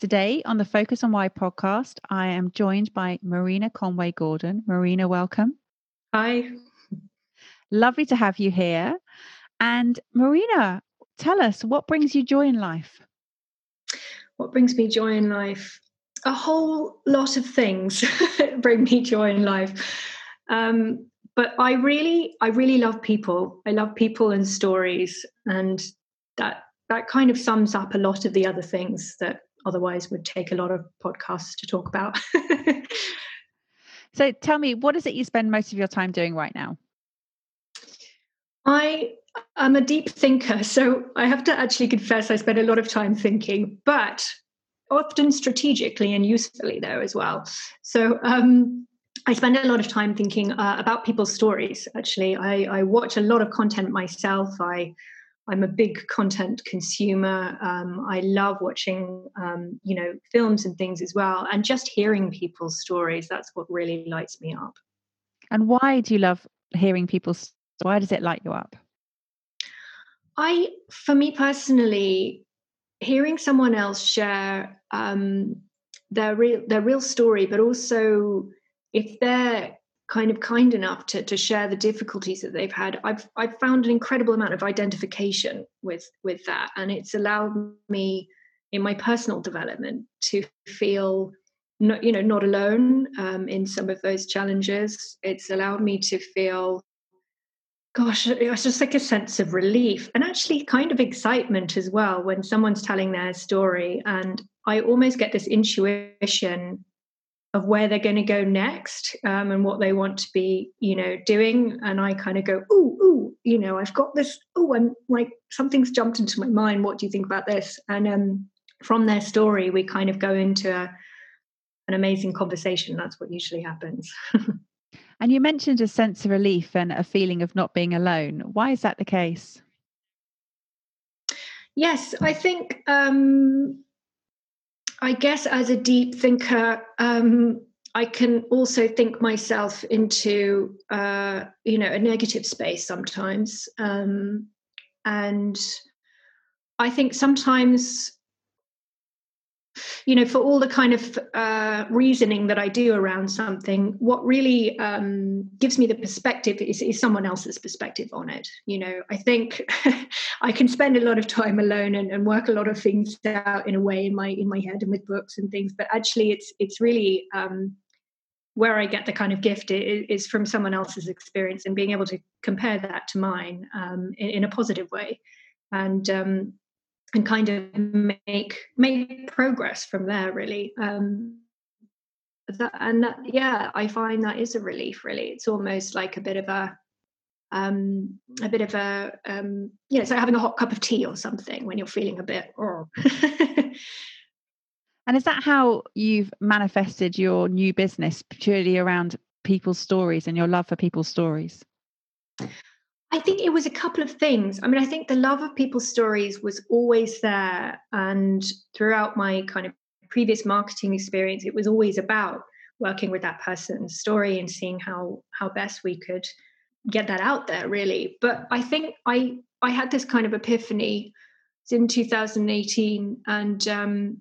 Today on the Focus on Why podcast, I am joined by Marina Conway Gordon. Marina, welcome. Hi. Lovely to have you here. And Marina, tell us what brings you joy in life? What brings me joy in life? A whole lot of things bring me joy in life. Um, but I really, I really love people. I love people and stories, and that that kind of sums up a lot of the other things that otherwise would take a lot of podcasts to talk about. so tell me, what is it you spend most of your time doing right now? I am a deep thinker, so I have to actually confess I spend a lot of time thinking, but often strategically and usefully though as well. So um, I spend a lot of time thinking uh, about people's stories. Actually, I, I, watch a lot of content myself. I I'm a big content consumer. Um, I love watching, um, you know, films and things as well, and just hearing people's stories. That's what really lights me up. And why do you love hearing people's? Why does it light you up? I, for me personally, hearing someone else share um, their real their real story, but also if they're kind of kind enough to, to share the difficulties that they've had. I've i've found an incredible amount of identification with with that and it's allowed me in my personal development to feel not you know not alone um, in some of those challenges. It's allowed me to feel gosh it's just like a sense of relief and actually kind of excitement as well when someone's telling their story. And i almost get this intuition of where they're going to go next um, and what they want to be, you know, doing. And I kind of go, ooh, ooh, you know, I've got this. Oh, I'm like something's jumped into my mind. What do you think about this? And um, from their story, we kind of go into a, an amazing conversation. That's what usually happens. and you mentioned a sense of relief and a feeling of not being alone. Why is that the case? Yes, I think um, I guess as a deep thinker, um, I can also think myself into uh, you know a negative space sometimes, um, and I think sometimes you know, for all the kind of uh, reasoning that I do around something, what really um, gives me the perspective is, is, someone else's perspective on it. You know, I think I can spend a lot of time alone and, and, work a lot of things out in a way in my in my head and with books and things, but actually, it's it's really um, where I get the kind of gift is, from someone else's experience and being able to compare that to mine um, in, in, a positive way. And um, and kind of make make progress from there really. Um that, and that, yeah i find that is a relief really. It's almost like a bit of a um a bit of a um you know it's like having a hot cup of tea or something when you're feeling a bit oh. and is that how you've manifested your new business purely around people's stories and your love for people's stories I think it was a couple of things. I mean, I think the love of people's stories was always there. And throughout my kind of previous marketing experience, it was always about working with that person's story and seeing how how best we could get that out there really but i think i i had this kind of epiphany in 2018 and um,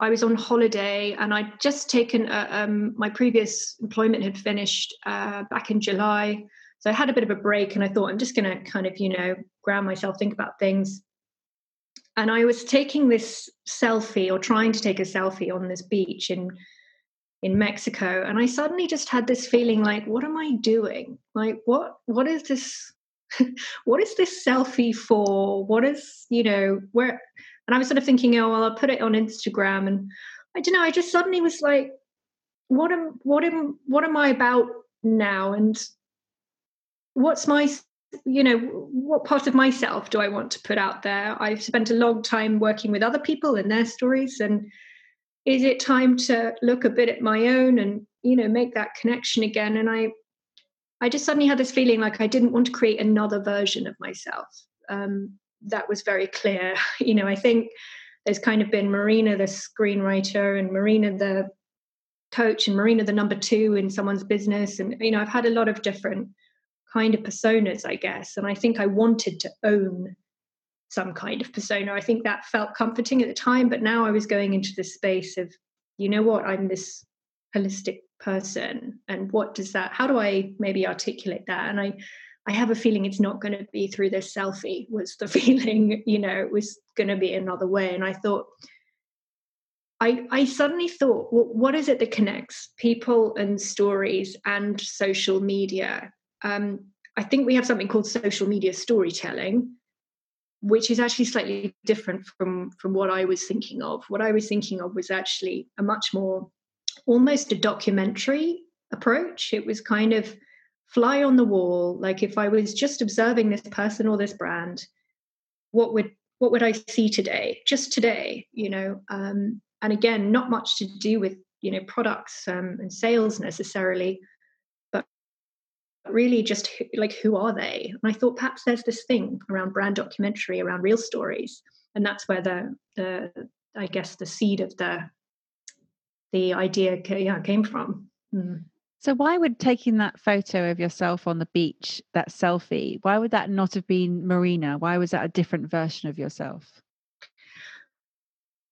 I was on holiday and I'd just taken a, um, my previous employment had finished uh, back in July so I had a bit of a break and I thought, I'm just going to kind of, you know, ground myself, think about things. And I was taking this selfie or trying to take a selfie on this beach in in Mexico and I suddenly just had this feeling like what am I doing? Like what what is this what is this selfie for? What is, you know, where and I was sort of thinking, oh well I'll put it on Instagram and I don't know, I just suddenly was like what am what am what am I about now? And what's my you know, what part of myself do I want to put out there? I've spent a long time working with other people and their stories. And is it time to look a bit at my own and, you know, make that connection again? And I, I just suddenly had this feeling like I didn't want to create another version of myself. Um, that was very clear. You know, I think there's kind of been Marina, the screenwriter, and Marina, the coach, and Marina, the number two in someone's business. And, you know, I've had a lot of different kind of personas, I guess. And I think I wanted to own some kind of persona. I think that felt comforting at the time, but now I was going into the space of, you know what, I'm this holistic person. And what does that, how do I maybe articulate that? And I, I have a feeling it's not going to be through this selfie, was the feeling, you know, it was going to be another way. And I thought, I, I suddenly thought, well, what is it that connects people and stories and social media? Um, I think we have something called social media storytelling, which is actually slightly different from from what I was thinking of. What I was thinking of was actually a much more almost a documentary approach. It was kind of fly on the wall like if i was just observing this person or this brand what would what would i see today just today you know um, and again not much to do with you know products um, and sales necessarily really just like who are they and i thought perhaps there's this thing around brand documentary around real stories and that's where the the i guess the seed of the the idea yeah, came from mm. So why would taking that photo of yourself on the beach, that selfie, why would that not have been Marina? Why was that a different version of yourself?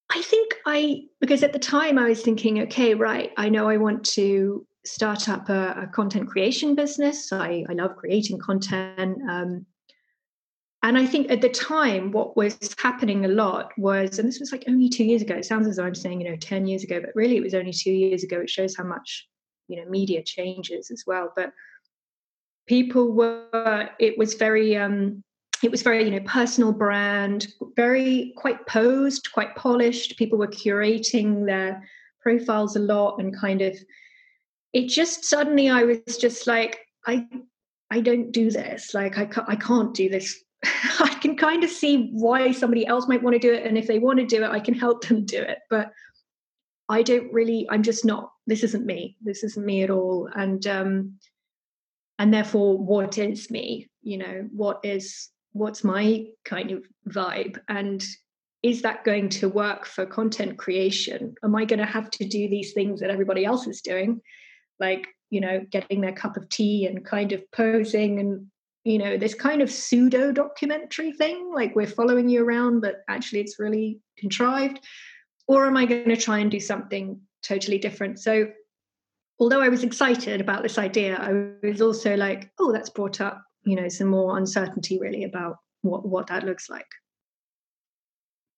I think I because at the time I was thinking, okay, right, I know I want to start up a, a content creation business. I, I love creating content. Um, and I think at the time, what was happening a lot was, and this was like only two years ago. It sounds as though I'm saying, you know, 10 years ago, but really it was only two years ago. It shows how much you know media changes as well but people were it was very um it was very you know personal brand very quite posed quite polished people were curating their profiles a lot and kind of it just suddenly i was just like i i don't do this like i can't, I can't do this i can kind of see why somebody else might want to do it and if they want to do it i can help them do it but I don't really, I'm just not, this isn't me. This isn't me at all. And um and therefore what is me? You know, what is what's my kind of vibe? And is that going to work for content creation? Am I going to have to do these things that everybody else is doing? Like, you know, getting their cup of tea and kind of posing and you know this kind of pseudo documentary thing like we're following you around but actually it's really contrived or am I going to try and do something totally different? So, although I was excited about this idea, I was also like, oh, that's brought up, you know, some more uncertainty really about what, what that looks like.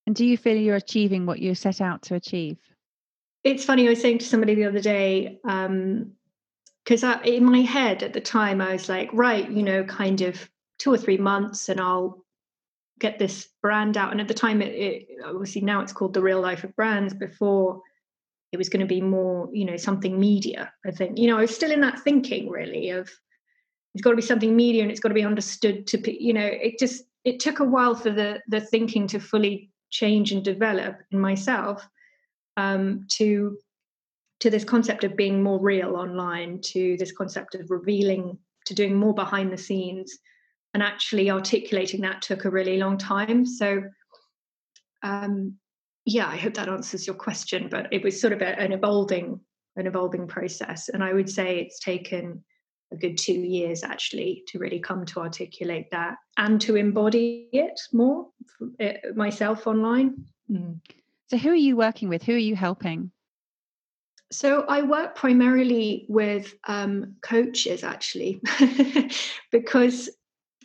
And do you feel you're achieving what you set out to achieve? It's funny, I was saying to somebody the other day, because um, in my head at the time, I was like, right, you know, kind of two or three months and I'll get this brand out. And at the time, it, it obviously now it's called the real life of brands. Before it was going to be more, you know, something media. I think, you know, I was still in that thinking really of it's got to be something media and it's got to be understood to, you know, it just it took a while for the the thinking to fully change and develop in myself um, to to this concept of being more real online, to this concept of revealing, to doing more behind the scenes. And actually articulating that took a really long time. So um, yeah i hope that answers your question but it was sort of a, an evolving an evolving process. And i would say it's taken a good two years actually to really come to articulate that and to embody it more eh, myself online. Mm. So who are you working with who are you helping so I work primarily with um, coaches actually, because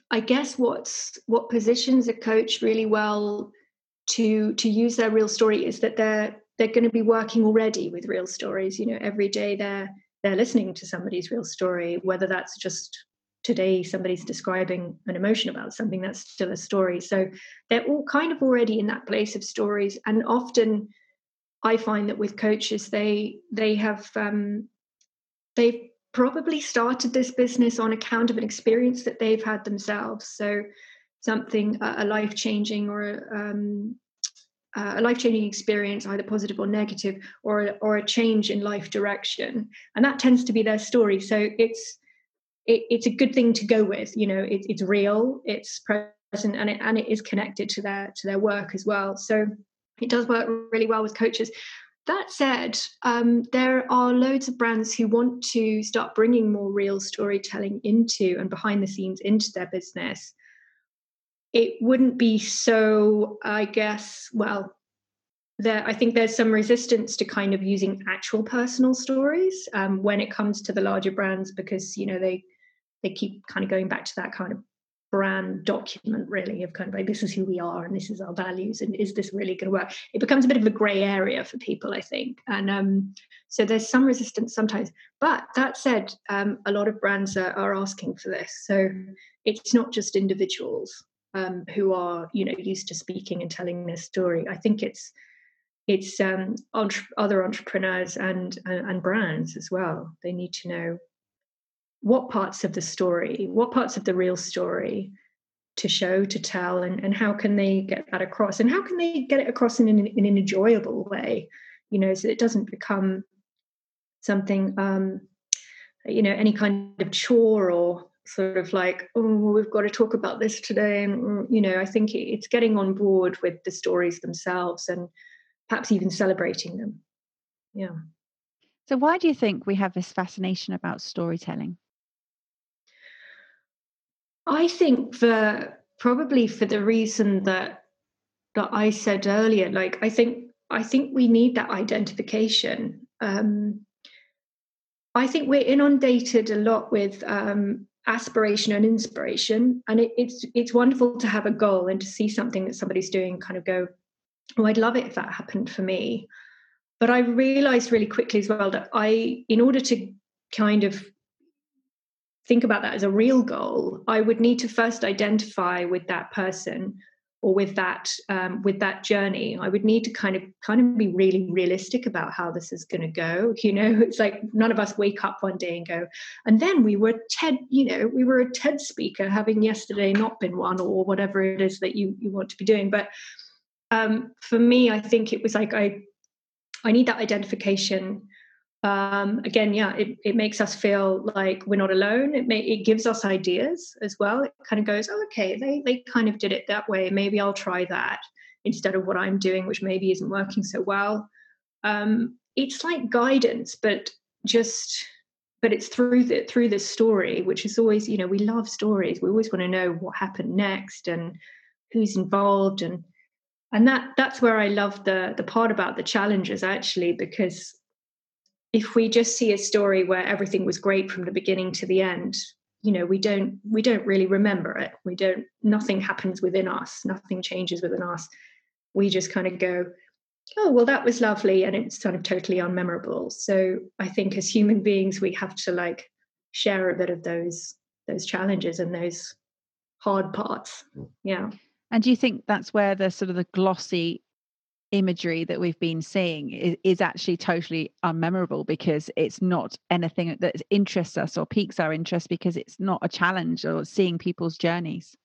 I guess what's what positions a coach really well to to use their real story is that they're they're going to be working already with real stories. You know, every day they're they're listening to somebody's real story, whether that's just today somebody's describing an emotion about something that's still a story. So they're all kind of already in that place of stories, and often I find that with coaches they they have um, they've probably started this business on account of an experience that they've had themselves. So something a life changing or um, a life changing experience, either positive or negative, or or a change in life direction, and that tends to be their story. So it's it, it's a good thing to go with. You know, it, it's real, it's present, and it and it is connected to their to their work as well. So it does work really well with coaches. That said, um, there are loads of brands who want to start bringing more real storytelling into and behind the scenes into their business it wouldn't be so, I guess, well, there, I think there's some resistance to kind of using actual personal stories um, when it comes to the larger brands because you know they they keep kind of going back to that kind of brand document really of kind of like this is who we are and this is our values and is this really going to work it becomes a bit of a gray area for people i think and um, so there's some resistance sometimes but that said um, a lot of brands are, are asking for this so it's not just individuals um, who are you know used to speaking and telling their story. I think it's it's um, entre- other entrepreneurs and, and and brands as well. They need to know what parts of the story, what parts of the real story to show, to tell, and, and how can they get that across? And how can they get it across in an, in an enjoyable way, you know, so it doesn't become something, um, you know, any kind of chore or sort of like, oh, we've got to talk about this today. And, mm, you know, I think it's getting on board with the stories themselves and perhaps even celebrating them. Yeah. So, why do you think we have this fascination about storytelling? I think for probably for the reason that that I said earlier, like I think I think we need that identification. Um, I think we're inundated a lot with um, aspiration and inspiration and it, it's it's wonderful to have a goal and to see something that somebody's doing kind of go oh i'd love it if that happened for me but i realized really quickly as well that i in order to kind of think about that as a real goal i would need to first identify with that person or with that um, with that journey. I would need to kind of kind of be really realistic about how this is going to go you know? It's like none of us wake up one day and go and then we were ted you know we were a ted speaker having yesterday not been one or whatever it is that you you want to be doing. But um, for me i think it was like i i need that identification um, again, yeah, it, it makes us feel like we're not alone. It may, it gives us ideas as well. It kind of goes, oh, okay, they they kind of did it that way. Maybe I'll try that instead of what I'm doing, which maybe isn't working so well. Um, it's like guidance, but just but it's through the through this story, which is always, you know, we love stories. We always want to know what happened next and who's involved and and that that's where I love the the part about the challenges actually because if we just see a story where everything was great from the beginning to the end you know we don't we don't really remember it. We don't nothing happens within us. Nothing changes within us. We just kind of go oh well that was lovely and it's kind of totally unmemorable. So i think as human beings we have to like share a bit of those those challenges and those hard parts. Mm. Yeah. And do you think that's where the sort of the glossy imagery that we've been seeing is, is, actually totally unmemorable because it's not anything that interests us or piques our interest because it's not a challenge or seeing people's journeys.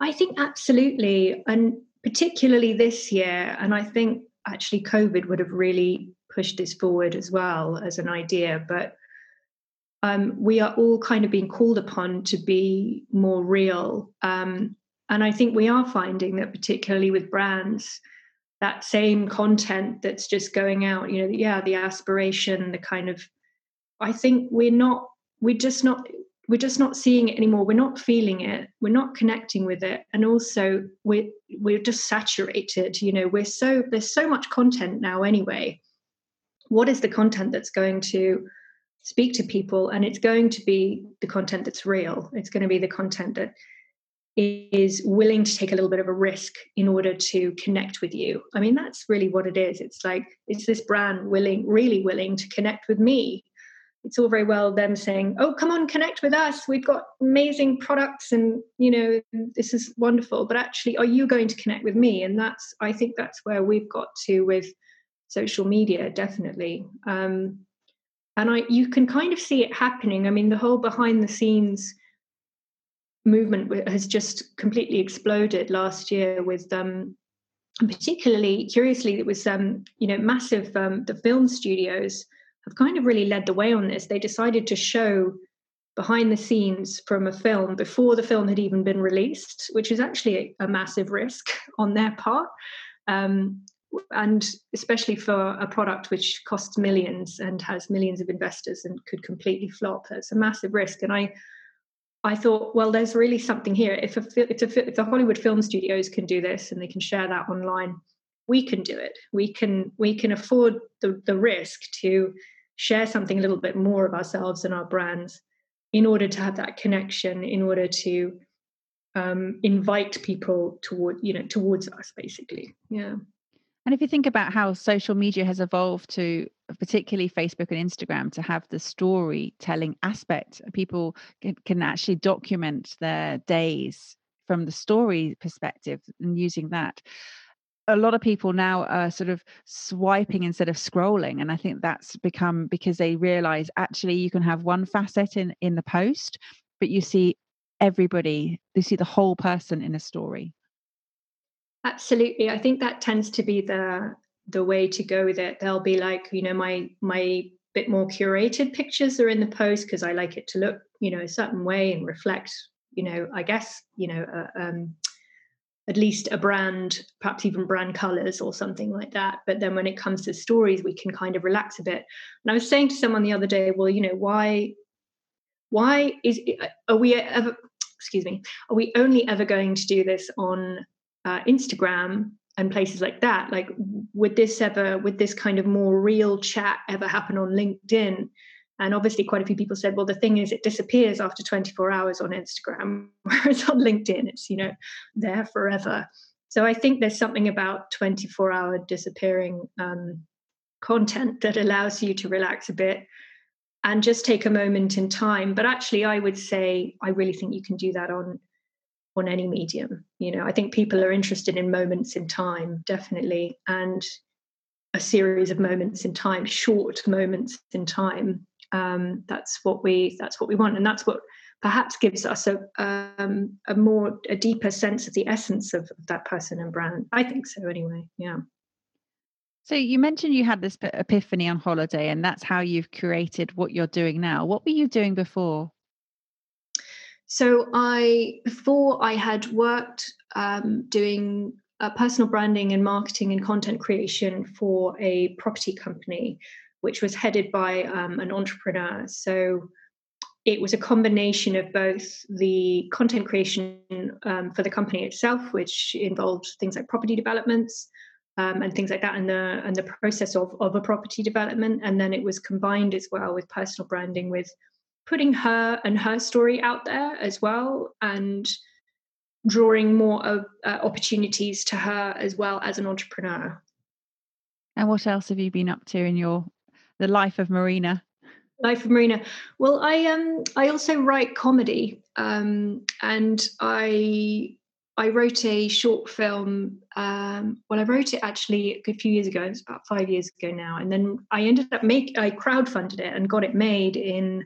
I think absolutely. And particularly this year, and I think actually COVID would have really pushed this forward as well as an idea. But um, we are all kind of being called upon to be more real. Um, and I think we are finding that, particularly with brands, that same content that's just going out you know yeah the aspiration the kind of i think we're not we're just not we're just not seeing it anymore. We're not feeling it. We're not connecting with it. And also we're we're just saturated you know we're so there's so much content now anyway. What is the content that's going to speak to people? And it's going to be the content that's real. It's going to be the content that is willing to take a little bit of a risk in order to connect with you. I mean, that's really what it is. It's like, is this brand willing, really willing to connect with me? It's all very well them saying, oh, come on, connect with us. We've got amazing products and, you know, this is wonderful. But actually, are you going to connect with me? And that's, I think that's where we've got to with social media, definitely. Um, and I you can kind of see it happening. I mean, the whole behind the scenes movement has just completely exploded last year with um, particularly curiously it was um, you know massive um, the film studios have kind of really led the way on this. They decided to show behind the scenes from a film before the film had even been released which is actually a, a massive risk on their part um, and especially for a product which costs millions and has millions of investors and could completely flop. It's a massive risk and i i thought well there's really something here. If a, if, a, if the hollywood film studios can do this and they can share that online we can do it. We can we can afford the, the risk to share something a little bit more of ourselves and our brands in order to have that connection in order to um, invite people toward you know towards us basically. Yeah and if you think about how social media has evolved to particularly Facebook and Instagram to have the storytelling aspect, people can, can actually document their days from the story perspective and using that. A lot of people now are sort of swiping instead of scrolling. And I think that's become because they realize actually you can have one facet in, in the post, but you see everybody, you see the whole person in a story. Absolutely. I think that tends to be the the way to go with it. They'll be like, you know, my my bit more curated pictures are in the post because I like it to look, you know, a certain way and reflect, you know, I guess, you know, uh, um, at least a brand, perhaps even brand colors or something like that. But then when it comes to stories, we can kind of relax a bit. And I was saying to someone the other day, well, you know, why, why is are we ever? Excuse me. Are we only ever going to do this on uh, Instagram and places like that like would this ever would this kind of more real chat ever happen on linkedin? And obviously quite a few people said well the thing is it disappears after 24 hours on instagram whereas on linkedin it's you know there forever. So i think there's something about 24 hour disappearing um, content that allows you to relax a bit and just take a moment in time. But actually i would say i really think you can do that on on any medium you know. I think people are interested in moments in time definitely and a series of moments in time short moments in time um, that's what we that's what we want and that's what perhaps gives us a um, a more a deeper sense of the essence of, of that person and brand. I think so anyway yeah. So you mentioned you had this epiphany on holiday and that's how you've created what you're doing now. What were you doing before so I before I had worked um, doing uh, personal branding and marketing and content creation for a property company, which was headed by um, an entrepreneur. So it was a combination of both the content creation um, for the company itself, which involved things like property developments um, and things like that, and the and the process of of a property development, and then it was combined as well with personal branding with putting her and her story out there as well and drawing more of uh, opportunities to her as well as an entrepreneur and what else have you been up to in your the life of marina life of marina well i um i also write comedy um and i I wrote a short film. Um, well, I wrote it actually a few years ago. It's about five years ago now, and then I ended up make I crowdfunded it and got it made in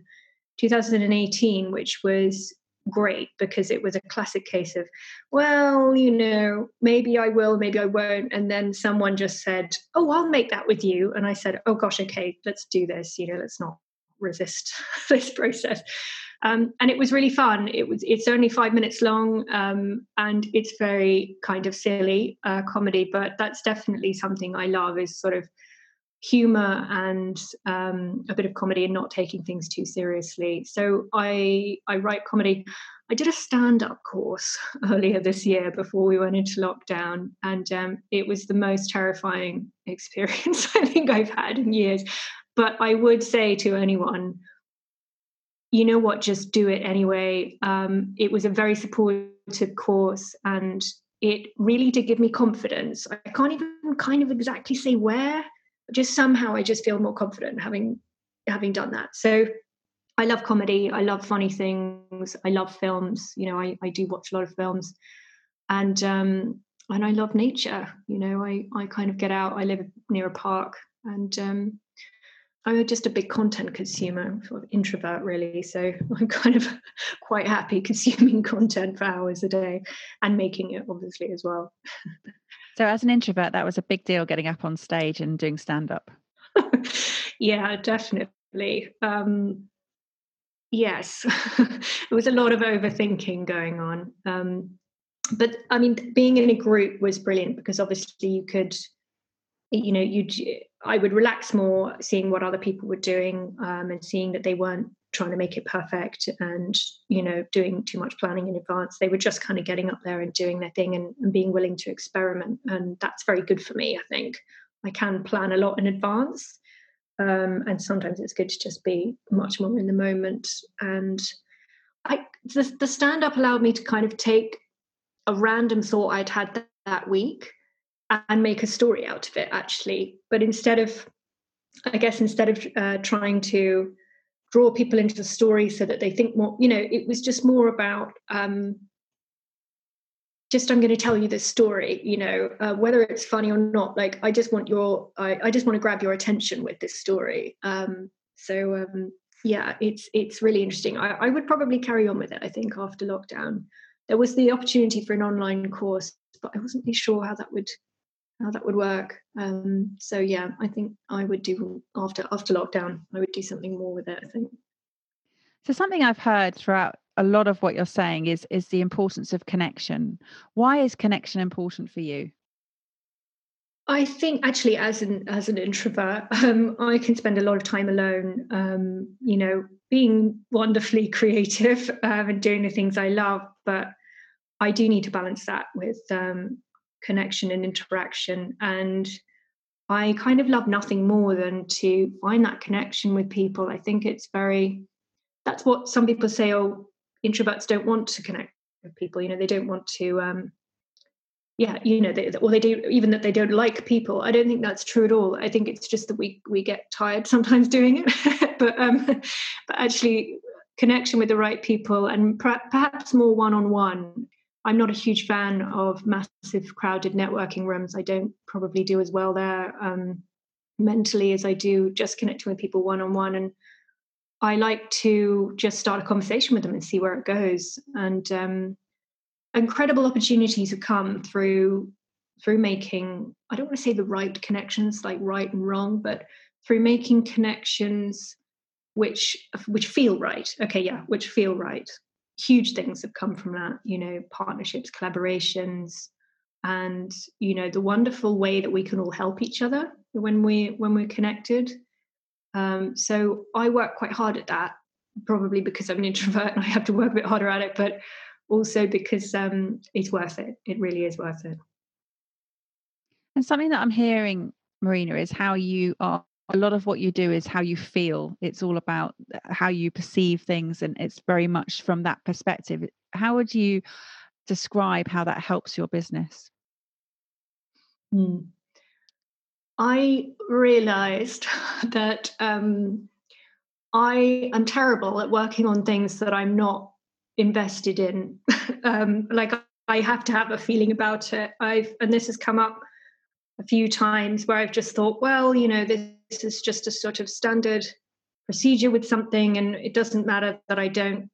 2018, which was great because it was a classic case of, well, you know, maybe I will, maybe I won't. And then someone just said, oh, I'll make that with you. And I said, oh gosh, okay, let's do this. You know, let's not resist this process. Um, and it was really fun. It was. It's only five minutes long, um, and it's very kind of silly uh, comedy. But that's definitely something I love. Is sort of humor and um, a bit of comedy and not taking things too seriously. So I I write comedy. I did a stand up course earlier this year before we went into lockdown, and um, it was the most terrifying experience I think I've had in years. But I would say to anyone, you know what, just do it anyway. Um, it was a very supportive course, and it really did give me confidence. I can't even kind of exactly say where just somehow I just feel more confident having having done that. So I love comedy. I love funny things. I love films. You know, I, I do watch a lot of films, and um, and I love nature. You know, I I kind of get out. I live near a park, and um, I'm just a big content consumer, sort of introvert really. So I'm kind of quite happy consuming content for hours a day and making it obviously as well. So as an introvert, that was a big deal getting up on stage and doing stand up. yeah, definitely. Um, yes, there was a lot of overthinking going on. Um, but I mean, being in a group was brilliant because obviously you could, you know, you I would relax more seeing what other people were doing um, and seeing that they weren't trying to make it perfect and you know doing too much planning in advance. They were just kind of getting up there and doing their thing and, and being willing to experiment and that's very good for me i think. I can plan a lot in advance um, and sometimes it's good to just be much more in the moment. And i the, the stand up allowed me to kind of take a random thought i'd had that, that week and make a story out of it actually. But instead of i guess instead of uh, trying to draw people into the story so that they think more you know it was just more about um, just i'm going to tell you this story you know uh, whether it's funny or not like i just want your i, I just want to grab your attention with this story. Um, so um, yeah it's it's really interesting. I, I would probably carry on with it i think after lockdown. There was the opportunity for an online course but i wasn't really sure how that would how that would work. Um, so yeah, I think I would do after after lockdown. I would do something more with it. I think. So something I've heard throughout a lot of what you're saying is is the importance of connection. Why is connection important for you? I think actually, as an as an introvert, um, I can spend a lot of time alone. Um, you know, being wonderfully creative um, and doing the things I love, but I do need to balance that with um, connection and interaction. And I kind of love nothing more than to find that connection with people. I think it's very, that's what some people say, oh, introverts don't want to connect with people. You know, they don't want to, um, yeah, you know, they, or they do, even that they don't like people. I don't think that's true at all. I think it's just that we, we get tired sometimes doing it. but, um, but actually, connection with the right people and perhaps more one on one I'm not a huge fan of massive crowded networking rooms. I don't probably do as well there um, mentally as I do just connecting with people one on one. And I like to just start a conversation with them and see where it goes. And um, incredible opportunities have come through through making I don't want to say the right connections, like right and wrong, but through making connections which which feel right. Okay, yeah, which feel right huge things have come from that you know partnerships collaborations and you know the wonderful way that we can all help each other when we when we're connected. Um, so i work quite hard at that probably because i'm an introvert and i have to work a bit harder at it but also because um, it's worth it. It really is worth it. And something that i'm hearing marina is how you are a lot of what you do is how you feel. It's all about uh, how you perceive things and it's very much from that perspective. How would you describe how that helps your business? Hmm. i realized that um, i am terrible at working on things that i'm not invested in. Um, like i have to have a feeling about it. I've and this has come up a few times where i've just thought well you know this this is just a sort of standard procedure with something and it doesn't matter that i don't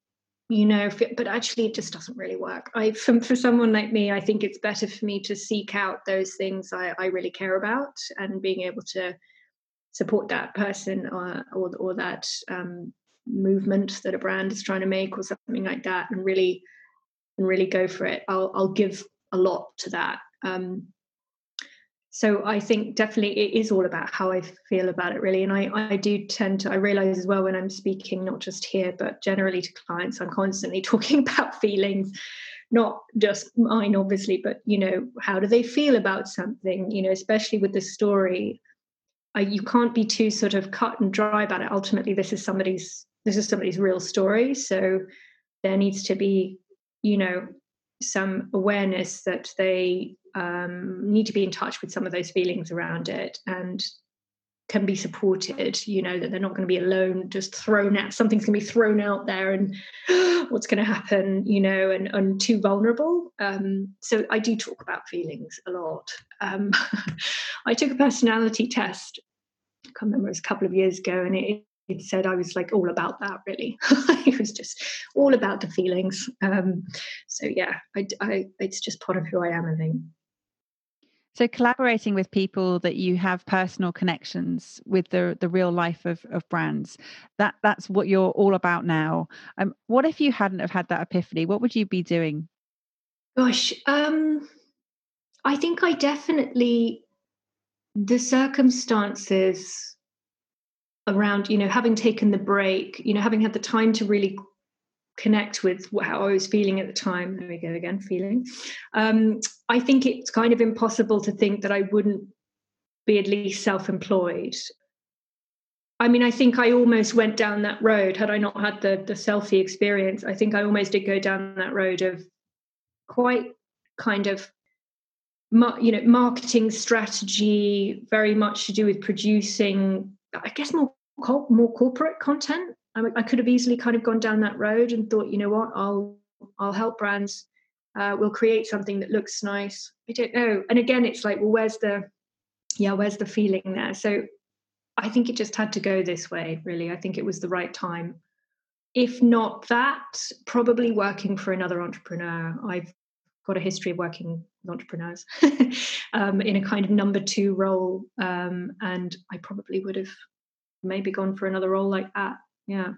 you know but actually it just doesn't really work. I for, someone like me i think it's better for me to seek out those things i, I really care about and being able to support that person or or, or that um, movement that a brand is trying to make or something like that and really and really go for it. I'll i'll give a lot to that. Um, so I think definitely it is all about how I feel about it really. And I, I do tend to I realize as well when I'm speaking, not just here, but generally to clients, I'm constantly talking about feelings, not just mine, obviously, but you know, how do they feel about something? You know, especially with the story. I, you can't be too sort of cut and dry about it. Ultimately, this is somebody's this is somebody's real story. So there needs to be, you know, some awareness that they um, need to be in touch with some of those feelings around it and can be supported you know that they're not going to be alone just thrown out something's going to be thrown out there and what's going to happen you know and, and too vulnerable um, so i do talk about feelings a lot um, i took a personality test i can't remember, it was a couple of years ago, and it, it said I was like all about that. Really, it was just all about the feelings. Um, so yeah, I, I, it's just part of who I am. I think. So collaborating with people that you have personal connections with the the real life of, of brands, that that's what you're all about now. Um, what if you hadn't have had that epiphany? What would you be doing? Gosh, um, I think I definitely the circumstances around you know having taken the break, you know having had the time to really connect with how I was feeling at the time. There we go again, feeling. Um, I think it's kind of impossible to think that I wouldn't be at least self employed. I mean, I think I almost went down that road had I not had the, the selfie experience. I think I almost did go down that road of quite kind of you know marketing strategy very much to do with producing i guess more more corporate content I, I, could have easily kind of gone down that road and thought, you know what, I'll I'll help brands. Uh, we'll create something that looks nice. I don't know. And again, it's like, well, where's the yeah, where's the feeling there? So I think it just had to go this way. Really, I think it was the right time. If not that, probably working for another entrepreneur. I've got a history of working with entrepreneurs um, in a kind of number two role, um, and I probably would have maybe gone for another role like that yeah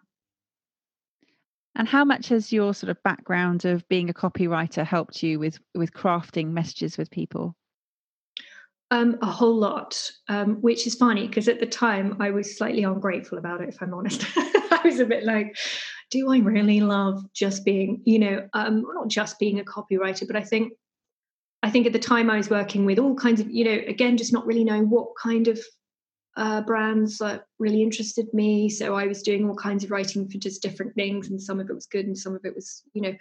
and how much has your sort of background of being a copywriter helped you with with crafting messages with people um, a whole lot, um, which is funny because at the time I was slightly ungrateful about it, if I'm honest. I was a bit like, do I really love just being, you know, um, not just being a copywriter, but I think, I think at the time I was working with all kinds of, you know, again, just not really knowing what kind of uh, brands that really interested me. So I was doing all kinds of writing for just different things, and some of it was good, and some of it was, you know,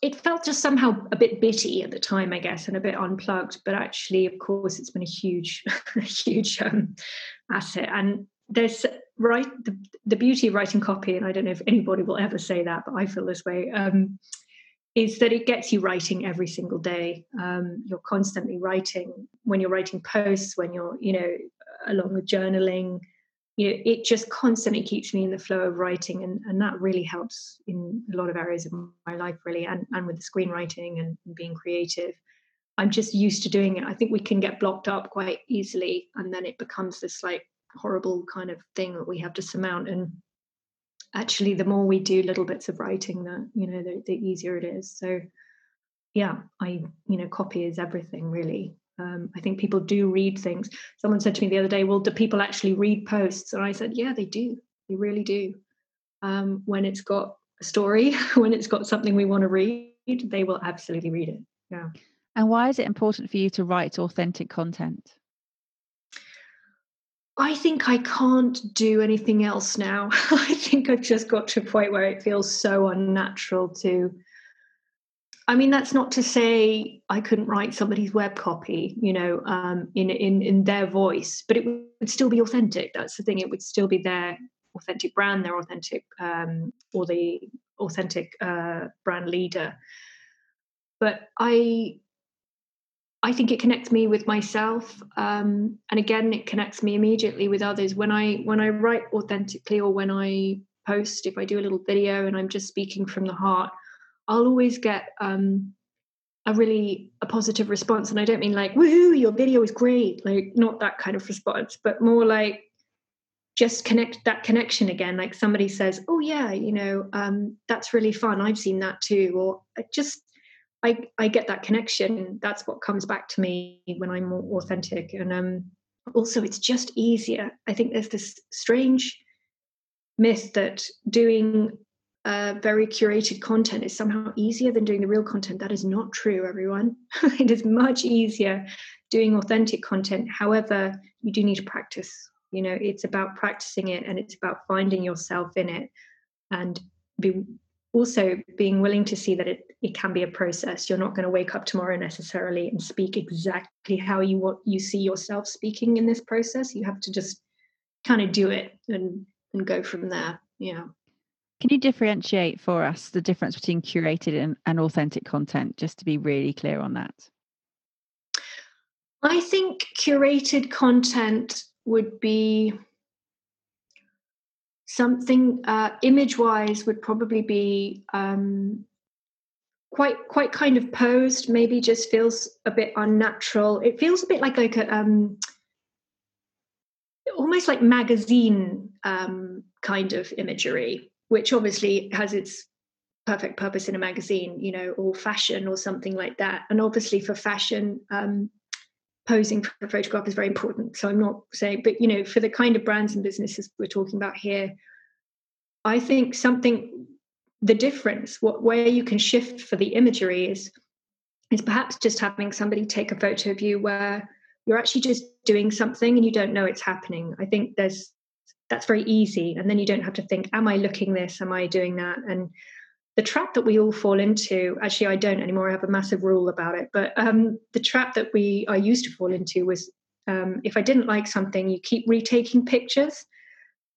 it felt just somehow a bit bitty at the time, I guess, and a bit unplugged. But actually, of course, it's been a huge, huge um, asset. And there's right the, the beauty of writing copy, and I don't know if anybody will ever say that, but I feel this way. Um, is that it gets you writing every single day. Um, you're constantly writing when you're writing posts, when you're, you know, along with journaling you know, it just constantly keeps me in the flow of writing and, and that really helps in a lot of areas of my life really and, and with the screenwriting and, and being creative i'm just used to doing it i think we can get blocked up quite easily and then it becomes this like horrible kind of thing that we have to surmount and actually the more we do little bits of writing that you know the, the easier it is so yeah i you know copy is everything really um, I think people do read things. Someone said to me the other day, "Well, do people actually read posts?" And I said, "Yeah, they do. They really do. Um, when it's got a story, when it's got something we want to read, they will absolutely read it." Yeah. And why is it important for you to write authentic content? I think I can't do anything else now. I think I've just got to a point where it feels so unnatural to I mean, that's not to say I couldn't write somebody's web copy, you know, um, in in in their voice, but it would still be authentic. That's the thing; it would still be their authentic brand, their authentic, um, or the authentic uh, brand leader. But I, I think it connects me with myself, um, and again, it connects me immediately with others. When I when I write authentically, or when I post, if I do a little video and I'm just speaking from the heart I'll always get um, a really a positive response, and I don't mean like "woohoo, your video is great," like not that kind of response, but more like just connect that connection again. Like somebody says, "Oh yeah, you know, um, that's really fun. I've seen that too," or just I I get that connection. That's what comes back to me when I'm more authentic, and um, also it's just easier. I think there's this strange myth that doing uh, very curated content is somehow easier than doing the real content. That is not true, everyone. it is much easier doing authentic content. However, you do need to practice. You know, it's about practicing it and it's about finding yourself in it and be also being willing to see that it, it can be a process. You're not going to wake up tomorrow necessarily and speak exactly how you want you see yourself speaking in this process. You have to just kind of do it and and go from there. Yeah. Can you differentiate for us the difference between curated and, and authentic content, just to be really clear on that? I think curated content would be something uh, image wise would probably be um, quite quite kind of posed maybe just feels a bit unnatural. It feels a bit like like a um, almost like magazine um, kind of imagery which obviously has its perfect purpose in a magazine you know or fashion or something like that. And obviously for fashion um, posing for a photograph is very important. So I'm not saying, but you know, for the kind of brands and businesses we're talking about here, I think something the difference, what where you can shift for the imagery is is perhaps just having somebody take a photo of you where you're actually just doing something and you don't know it's happening. I think there's that's very easy. And then you don't have to think, am I looking this? Am I doing that? And the trap that we all fall into actually i don't anymore i have a massive rule about it but um, the trap that we i used to fall into was um, if i didn't like something you keep retaking pictures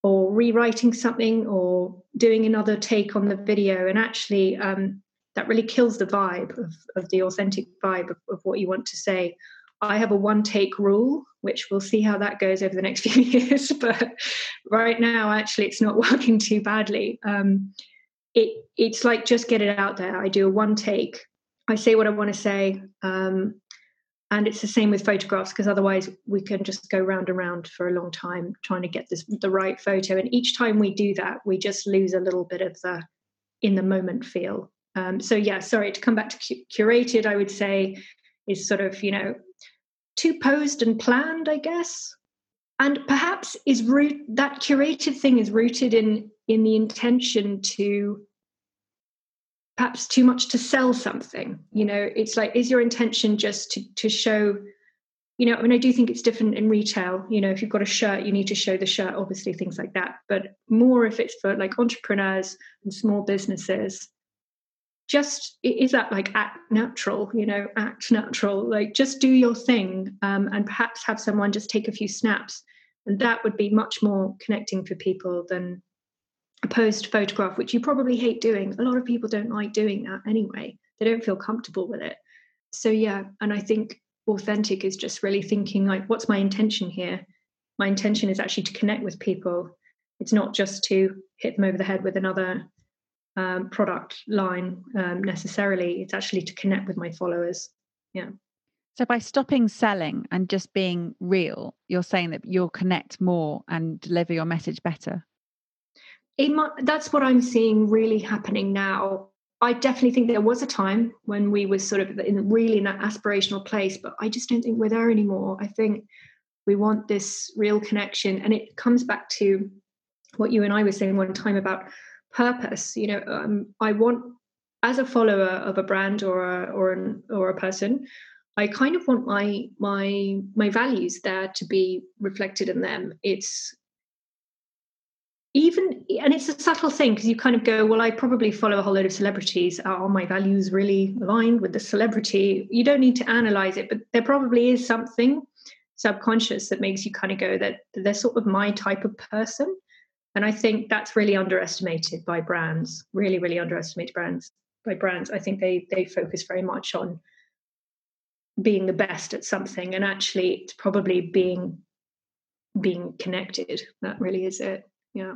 or rewriting something or doing another take on the video and actually um, that really kills the vibe of, of the authentic vibe of, of what you want to say. I have a one take rule which we'll see how that goes over the next few years but right now actually it's not working too badly. Um, it it's like just get it out there. I do a one take. I say what I want to say. Um, and it's the same with photographs because otherwise we can just go round and round for a long time trying to get this the right photo. And each time we do that, we just lose a little bit of the in the moment feel. Um, so yeah, sorry to come back to cu- curated. I would say is sort of you know too posed and planned, I guess, and perhaps is root that curated thing is rooted in in the intention to perhaps too much to sell something you know? It's like is your intention just to to show you know i mean i do think it's different in retail you know if you've got a shirt you need to show the shirt obviously things like that. But more if it's for like entrepreneurs and small businesses just is that like act natural you know act natural? Like just do your thing um, and perhaps have someone just take a few snaps and that would be much more connecting for people than post photograph, which you probably hate doing. A lot of people don't like doing that anyway. They don't feel comfortable with it. So yeah, and I think authentic is just really thinking like, what's my intention here? My intention is actually to connect with people. It's not just to hit them over the head with another um, product line um, necessarily. It's actually to connect with my followers. Yeah. So by stopping selling and just being real, you're saying that you'll connect more and deliver your message better that's what I'm seeing really happening now. I definitely think there was a time when we were sort of in really in that aspirational place, but I just don't think we're there anymore. I think we want this real connection, and it comes back to what you and I were saying one time about purpose. You know, um, I want as a follower of a brand or a, or an, or a person, I kind of want my my my values there to be reflected in them. It's even and it's a subtle thing because you kind of go well i probably follow a whole load of celebrities. Are my values really aligned with the celebrity? You don't need to analyze it but there probably is something subconscious that makes you kind of go that they're sort of my type of person. And i think that's really underestimated by brands really really underestimated brands by brands. I think they they focus very much on being the best at something and actually it's probably being being connected. That really is it yeah.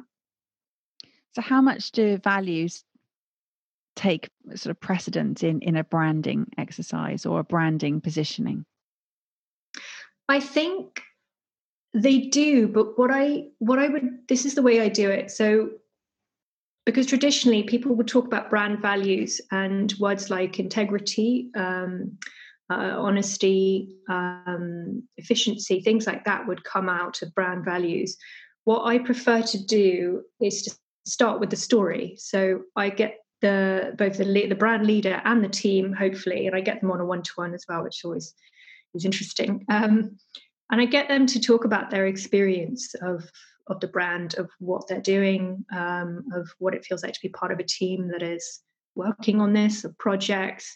So how much do values take sort of precedence in in a branding exercise or a branding positioning? I think they do but what i what i would this is the way i do it. So because traditionally people would talk about brand values and words like integrity um, uh, honesty um, efficiency things like that would come out of brand values what I prefer to do is to start with the story. So I get the both the the brand leader and the team, hopefully, and I get them on a one to one as well, which always is interesting. Um, and I get them to talk about their experience of of the brand, of what they're doing, um, of what it feels like to be part of a team that is working on this, of projects,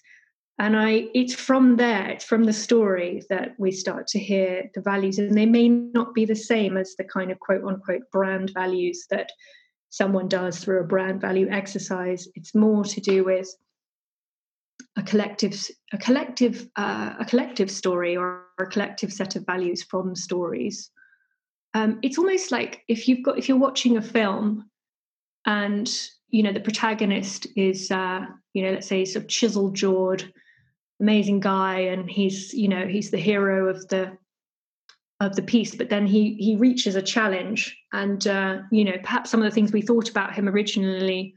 and i it's from there it's from the story that we start to hear the values and they may not be the same as the kind of quote unquote brand values that someone does through a brand value exercise. It's more to do with a collective a collective uh, a collective story or a collective set of values from stories. Um, it's almost like if you've got if you're watching a film and you know the protagonist is uh, you know let's say sort of chisel jawed amazing guy and he's you know he's the hero of the of the piece but then he he reaches a challenge and uh, you know perhaps some of the things we thought about him originally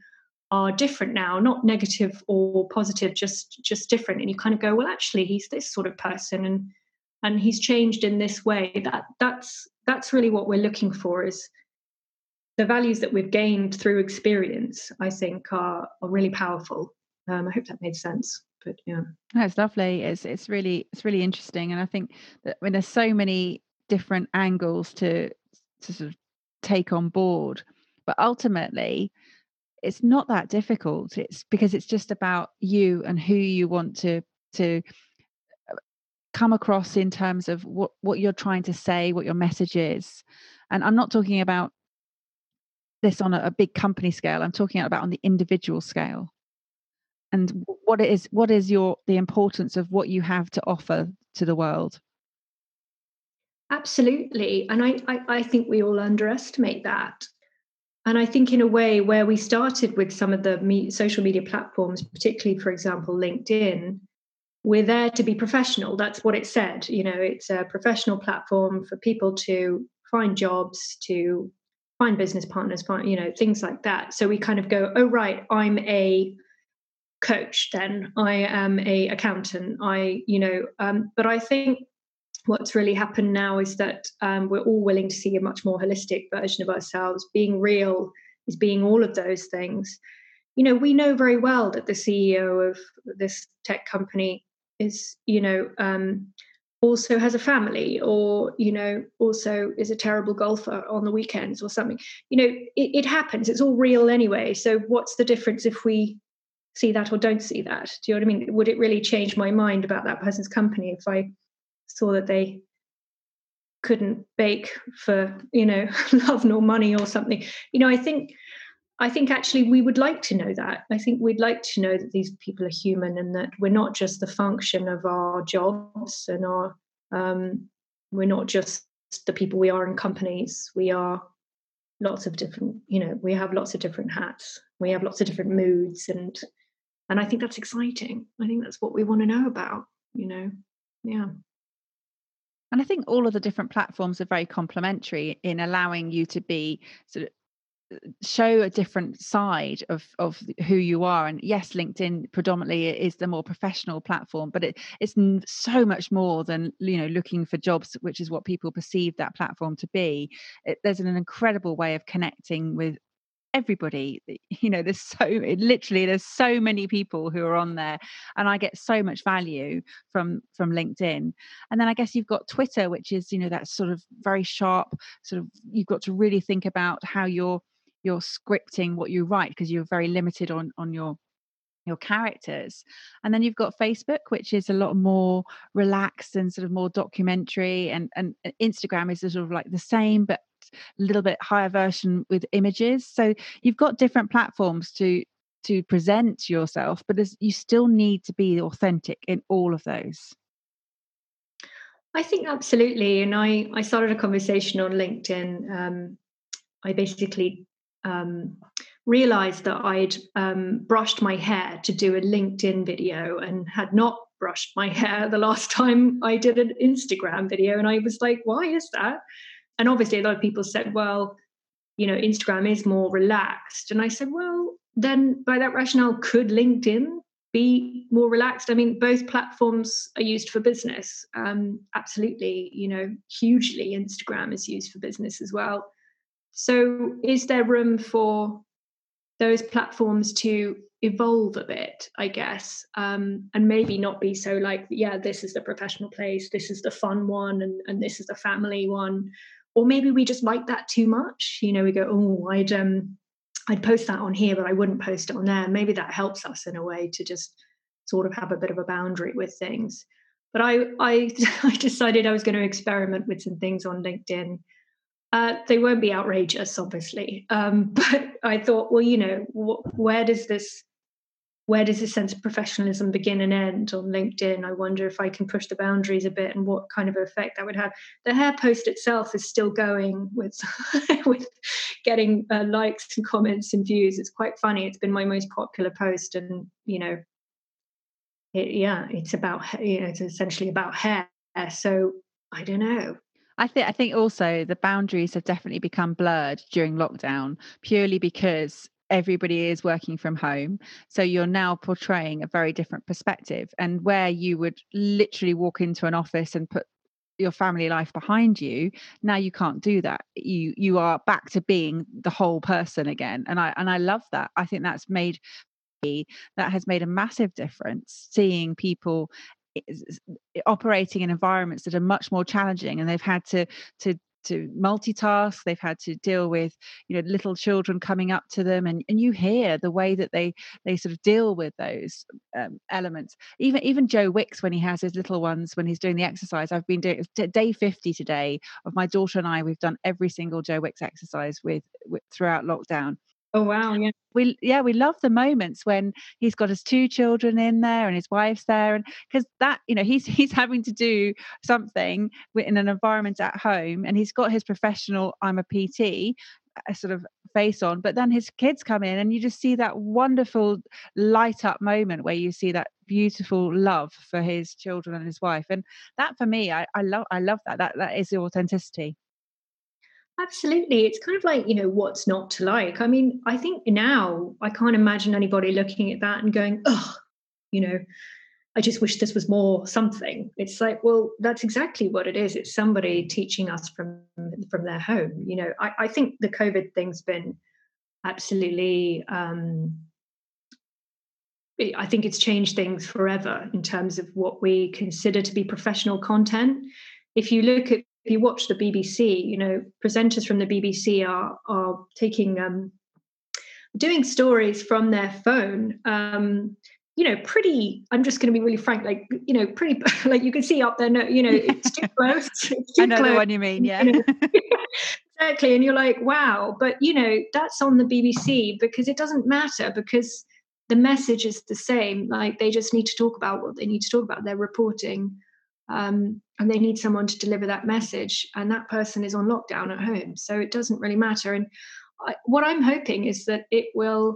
are different now not negative or positive just just different and you kind of go well actually he's this sort of person and and he's changed in this way. That that's that's really what we're looking for is the values that we've gained through experience i think are, are really powerful. Um, i hope that made sense but yeah. It's lovely. It's it's really it's really interesting and i think that when there's so many different angles to to sort of take on board but ultimately it's not that difficult. It's because it's just about you and who you want to to uh, come across in terms of what what you're trying to say what your message is. And i'm not talking about this on a, a big company scale. I'm talking about on the individual scale and what it is what is your the importance of what you have to offer to the world? Absolutely and I, I i, think we all underestimate that. And i think in a way where we started with some of the me- social media platforms particularly for example linkedin we're there to be professional. That's what it said you know it's a professional platform for people to find jobs to find business partners find you know things like that. So we kind of go oh right i'm a coach then i am a accountant. I you know um, but i think what's really happened now is that um, we're all willing to see a much more holistic version of ourselves. Being real is being all of those things. You know we know very well that the ceo of this tech company is you know um, also has a family or you know also is a terrible golfer on the weekends or something. You know it, it happens. It's all real anyway. So what's the difference if we see that or don't see that. Do you know what I mean? Would it really change my mind about that person's company if I saw that they couldn't bake for, you know, love nor money or something? You know, I think I think actually we would like to know that. I think we'd like to know that these people are human and that we're not just the function of our jobs and our um, we're not just the people we are in companies. We are lots of different, you know, we have lots of different hats. We have lots of different moods and and i think that's exciting. I think that's what we want to know about you know? Yeah. And i think all of the different platforms are very complementary in allowing you to be sort of uh, show a different side of of who you are. And yes linkedin predominantly is the more professional platform but it, it's so much more than you know looking for jobs which is what people perceive that platform to be. It, there's an incredible way of connecting with everybody eh, you know there's so literally there's so many people who are on there and i get so much value from from linkedin. And then i guess you've got twitter which is you know that sort of very sharp sort of you've got to really think about how you're you're scripting what you write because you're very limited on on your your characters. And then you've got facebook which is a lot more relaxed and sort of more documentary and and eh, instagram is sort of like the same but a little bit higher version with images. So you've got different platforms to to present yourself but you still need to be authentic in all of those. I think absolutely and i i started a conversation on linkedin um, i basically um, realized that i'd um, brushed my hair to do a linkedin video and had not brushed my hair the last time i did an instagram video and i was like why is that and obviously, a lot of people said, well, you know, Instagram is more relaxed. And I said, well, then by that rationale, could LinkedIn be more relaxed? I mean, both platforms are used for business. Um, absolutely, you know, hugely. Instagram is used for business as well. So, is there room for those platforms to evolve a bit, I guess, um, and maybe not be so like, yeah, this is the professional place, this is the fun one, and, and this is the family one, or maybe we just like that too much. You know we go oh i'd um i'd post that on here but i wouldn't post it on there. Maybe that helps us in a way to just sort of have a bit of a boundary with things. But i i, I decided i was going to experiment with some things on linkedin. Uh, they won't be outrageous obviously. Um, but i thought well you know wh- where does this where does this sense of professionalism begin and end on LinkedIn? I wonder if I can push the boundaries a bit and what kind of effect that would have. The hair post itself is still going with with getting uh, likes and comments and views. It's quite funny. It's been my most popular post, and you know, it, yeah, it's about you know, it's essentially about hair. So I don't know. I think I think also the boundaries have definitely become blurred during lockdown purely because everybody is working from home so you're now portraying a very different perspective and where you would literally walk into an office and put your family life behind you now you can't do that. You you are back to being the whole person again and i and i love that. I think that's made that has made a massive difference seeing people operating in environments that are much more challenging and they've had to to to multitask they've had to deal with you know little children coming up to them and, and you hear the way that they they sort of deal with those um, elements. Even even joe wicks when he has his little ones when he's doing the exercise i've been doing day 50 today of my daughter and i we've done every single joe wicks exercise with, with throughout lockdown Oh wow, yeah. We yeah, we love the moments when he's got his two children in there and his wife's there and because that, you know, he's he's having to do something in an environment at home and he's got his professional I'm a PT a sort of face on but then his kids come in and you just see that wonderful light up moment where you see that beautiful love for his children and his wife and that for me I, I love I love that that that is the authenticity Absolutely. It's kind of like, you know, what's not to like. I mean, I think now I can't imagine anybody looking at that and going, oh, you know, I just wish this was more something. It's like, well, that's exactly what it is. It's somebody teaching us from from their home. You know, I, I think the COVID thing's been absolutely um I think it's changed things forever in terms of what we consider to be professional content. If you look at if you watch the BBC, you know, presenters from the BBC are are taking um, doing stories from their phone. Um, you know, pretty. I'm just going to be really frank, like you know, pretty. Like you can see up there, no, you know, it's too close. It's too I know close. the one you mean, yeah. You know? exactly, and you're like, wow, but you know, that's on the BBC because it doesn't matter because the message is the same. Like they just need to talk about what they need to talk about. They're reporting um, and they need someone to deliver that message and that person is on lockdown at home. So it doesn't really matter. And I, what i'm hoping is that it will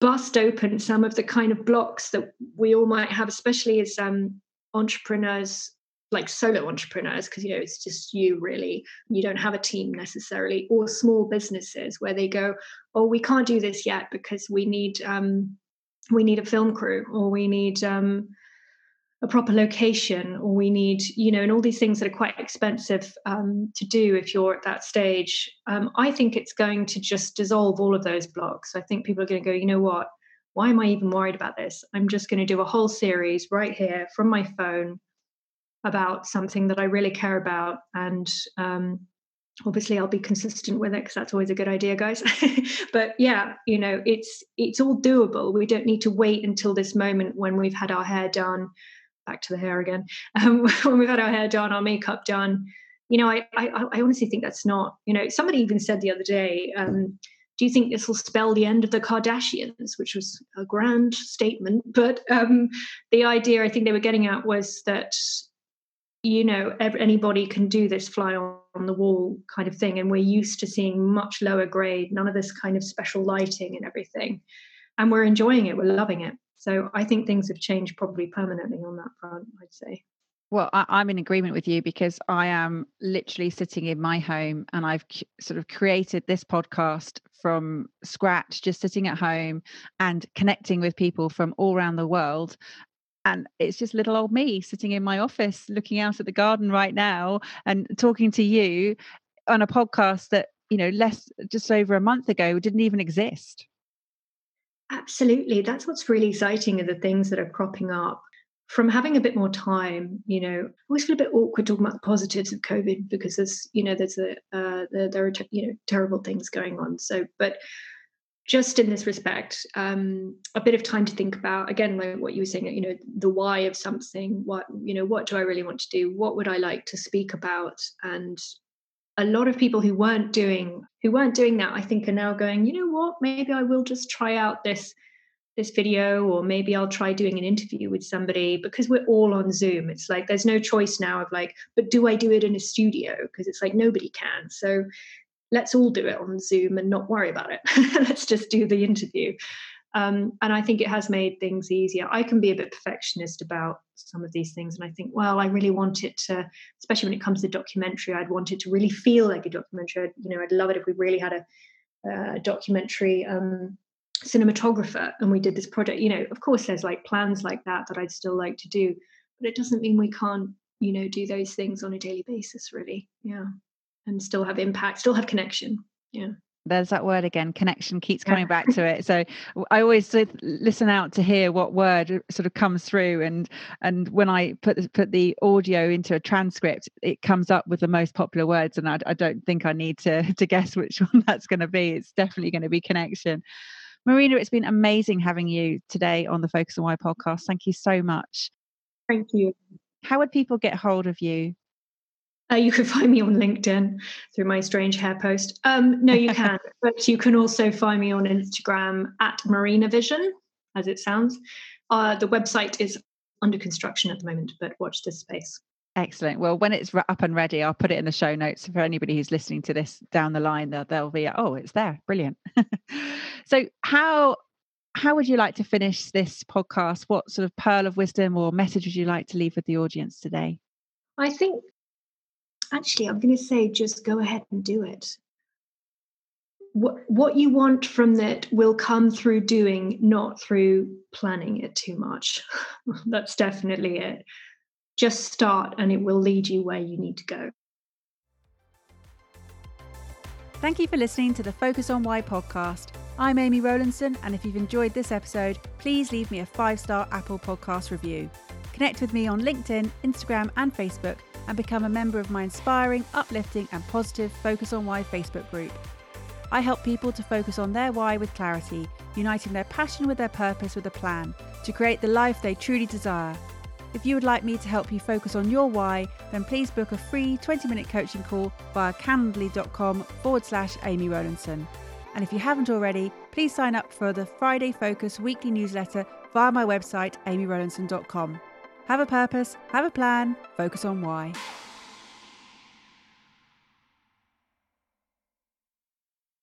bust open some of the kind of blocks that we all might have especially as um, entrepreneurs like solo entrepreneurs because you know it's just you really. You don't have a team necessarily or small businesses where they go oh we can't do this yet because we need um, we need a film crew or we need um, a proper location or we need you know and all these things that are quite expensive um, to do if you're at that stage. Um, i think it's going to just dissolve all of those blocks. I think people are going to go you know what? Why am i even worried about this? I'm just going to do a whole series right here from my phone about something that i really care about and um, obviously i'll be consistent with it because that's always a good idea guys. But yeah you know it's it's all doable. We don't need to wait until this moment when we've had our hair done back to the hair again. Um, when we've had our hair done, our makeup done, you know, I, I, I honestly think that's not, you know, somebody even said the other day, um, do you think this will spell the end of the Kardashians? Which was a grand statement. But um, the idea I think they were getting at was that, you know, anybody can do this fly on the wall kind of thing. And we're used to seeing much lower grade, none of this kind of special lighting and everything. And we're enjoying it, we're loving it. So I think things have changed probably permanently on that front, I'd say. Well, I, am in agreement with you because I am literally sitting in my home and I've c- sort of created this podcast from scratch, just sitting at home and connecting with people from all around the world. And it's just little old me sitting in my office looking out at the garden right now and talking to you on a podcast that, you know, less just over a month ago didn't even exist. Absolutely. That's what's really exciting are the things that are cropping up from having a bit more time. You know, I always feel a bit awkward talking about the positives of COVID because there's, you know, there's a, uh, there, there are, you know, terrible things going on. So, but just in this respect, um, a bit of time to think about again, like what you were saying, you know, the why of something. What you know, what do I really want to do? What would I like to speak about? And a lot of people who weren't doing who weren't doing that i think are now going you know what maybe i will just try out this this video or maybe I'll try doing an interview with somebody because we're all on Zoom. It's like there's no choice now of like, but do I do it in a studio? Because it's like nobody can. So let's all do it on Zoom and not worry about it. let's just do the interview. Um, and I think it has made things easier. I can be a bit perfectionist about some of these things, and I think, well, I really want it to, especially when it comes to documentary, I'd want it to really feel like a documentary. I'd, you know, I'd love it if we really had a, a documentary um, cinematographer and we did this project. You know of course there's like plans like that that i'd still like to do but it doesn't mean we can't you know do those things on a daily basis really. Yeah. And still have impact still have connection. Yeah there's that word again connection keeps coming back to it so i always listen out to hear what word uh, sort of comes through and and when i put the, put the audio into a transcript it comes up with the most popular words and i, I don't think i need to to guess which one that's going to be it's definitely going to be connection Marina, it's been amazing having you today on the Focus on Why podcast. Thank you so much. Thank you. How would people get hold of you? Uh, you can find me on LinkedIn through my strange hair post. Um, no, you can, but you can also find me on Instagram at Marina Vision, as it sounds. Uh, the website is under construction at the moment, but watch this space. Excellent. Well, when it's up and ready, I'll put it in the show notes for anybody who's listening to this down the line. They'll, they'll be, oh, it's there. Brilliant. so, how how would you like to finish this podcast? What sort of pearl of wisdom or message would you like to leave with the audience today? I think, actually, I'm going to say just go ahead and do it. What, what you want from it will come through doing, not through planning it too much. That's definitely it just start and it will lead you where you need to go. Thank you for listening to the Focus on Why podcast. I'm Amy Rowlandson, and if you've enjoyed this episode, please leave me a five star Apple Podcast review. Connect with me on LinkedIn, Instagram, and Facebook, and become a member of my inspiring, uplifting, and positive Focus on Why Facebook group. I help people to focus on their why with clarity, uniting their passion with their purpose with a plan to create the life they truly desire if you would like me to help you focus on your why, then please book a free 20 minute coaching call via calendly.com forward slash Amy Rowlandson. And if you haven't already, please sign up for the Friday Focus weekly newsletter via my website, amyrowlandson.com. Have a purpose, have a plan, focus on why.